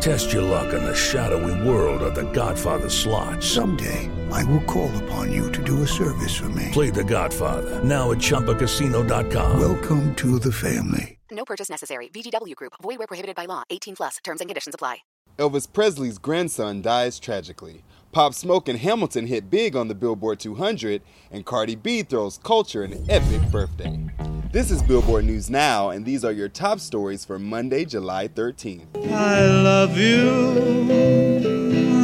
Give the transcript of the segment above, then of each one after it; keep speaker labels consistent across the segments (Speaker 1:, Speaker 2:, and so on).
Speaker 1: Test your luck in the shadowy world of The Godfather slot.
Speaker 2: Someday, I will call upon you to do a service for me.
Speaker 1: Play The Godfather now at ChumbaCasino.com.
Speaker 2: Welcome to the family.
Speaker 3: No purchase necessary. VGW Group. Void where prohibited by law. 18 plus. Terms and conditions apply.
Speaker 4: Elvis Presley's grandson dies tragically. Pop Smoke and Hamilton hit big on the Billboard 200, and Cardi B throws Kulture an epic birthday. This is Billboard News Now, and these are your top stories for Monday, July 13th.
Speaker 5: I love you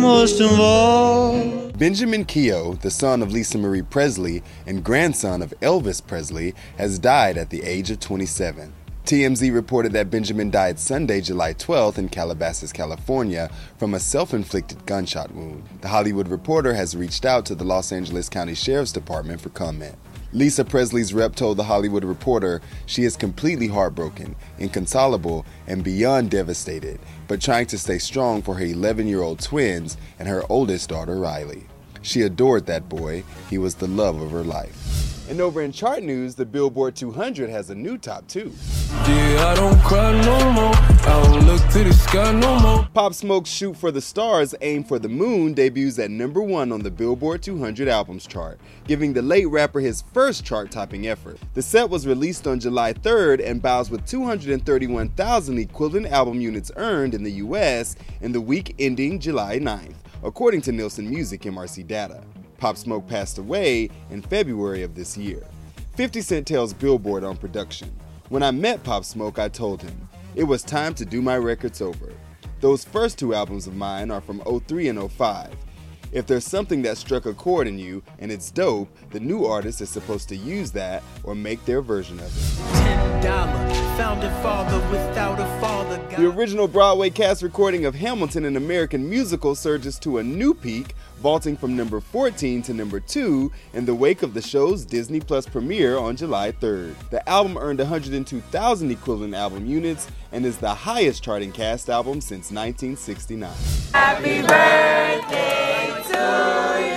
Speaker 5: most of all.
Speaker 4: Benjamin Keough, the son of Lisa Marie Presley and grandson of Elvis Presley, has died at the age of 27. TMZ reported that Benjamin died Sunday, July 12th in Calabasas, California, from a self inflicted gunshot wound. The Hollywood Reporter has reached out to the Los Angeles County Sheriff's Department for comment. Lisa Presley's rep told The Hollywood Reporter she is completely heartbroken, inconsolable, and beyond devastated, but trying to stay strong for her 11 year old twins and her oldest daughter, Riley. She adored that boy, he was the love of her life. And over in chart news, the Billboard 200 has a new top two.
Speaker 5: To the sky no more.
Speaker 4: Pop Smoke's Shoot for the Stars, Aim for the Moon debuts at number one on the Billboard 200 albums chart, giving the late rapper his first chart topping effort. The set was released on July 3rd and bows with 231,000 equivalent album units earned in the US in the week ending July 9th, according to Nielsen Music MRC data. Pop Smoke passed away in February of this year. 50 Cent tells Billboard on production When I met Pop Smoke, I told him it was time to do my records over. Those first two albums of mine are from 03 and 05. If there's something that struck a chord in you and it's dope, the new artist is supposed to use that or make their version of it.
Speaker 5: Ten dollar founding father father.
Speaker 4: The original Broadway cast recording of Hamilton, an American musical, surges to a new peak, vaulting from number 14 to number 2 in the wake of the show's Disney Plus premiere on July 3rd. The album earned 102,000 equivalent album units and is the highest charting cast album since 1969.
Speaker 5: Happy birthday to you.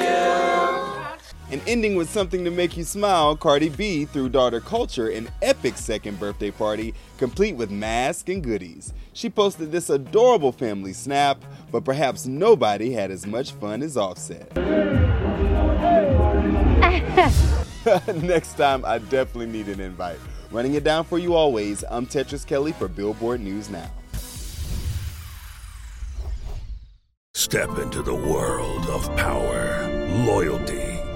Speaker 4: And ending with something to make you smile, Cardi B threw daughter Kulture an epic second birthday party, complete with mask and goodies. She posted this adorable family snap, but perhaps nobody had as much fun as Offset. Next time, I definitely need an invite. Running it down for you always, I'm Tetris Kelly for Billboard News Now.
Speaker 1: Step into the world of power, loyalty,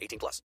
Speaker 6: 18 plus.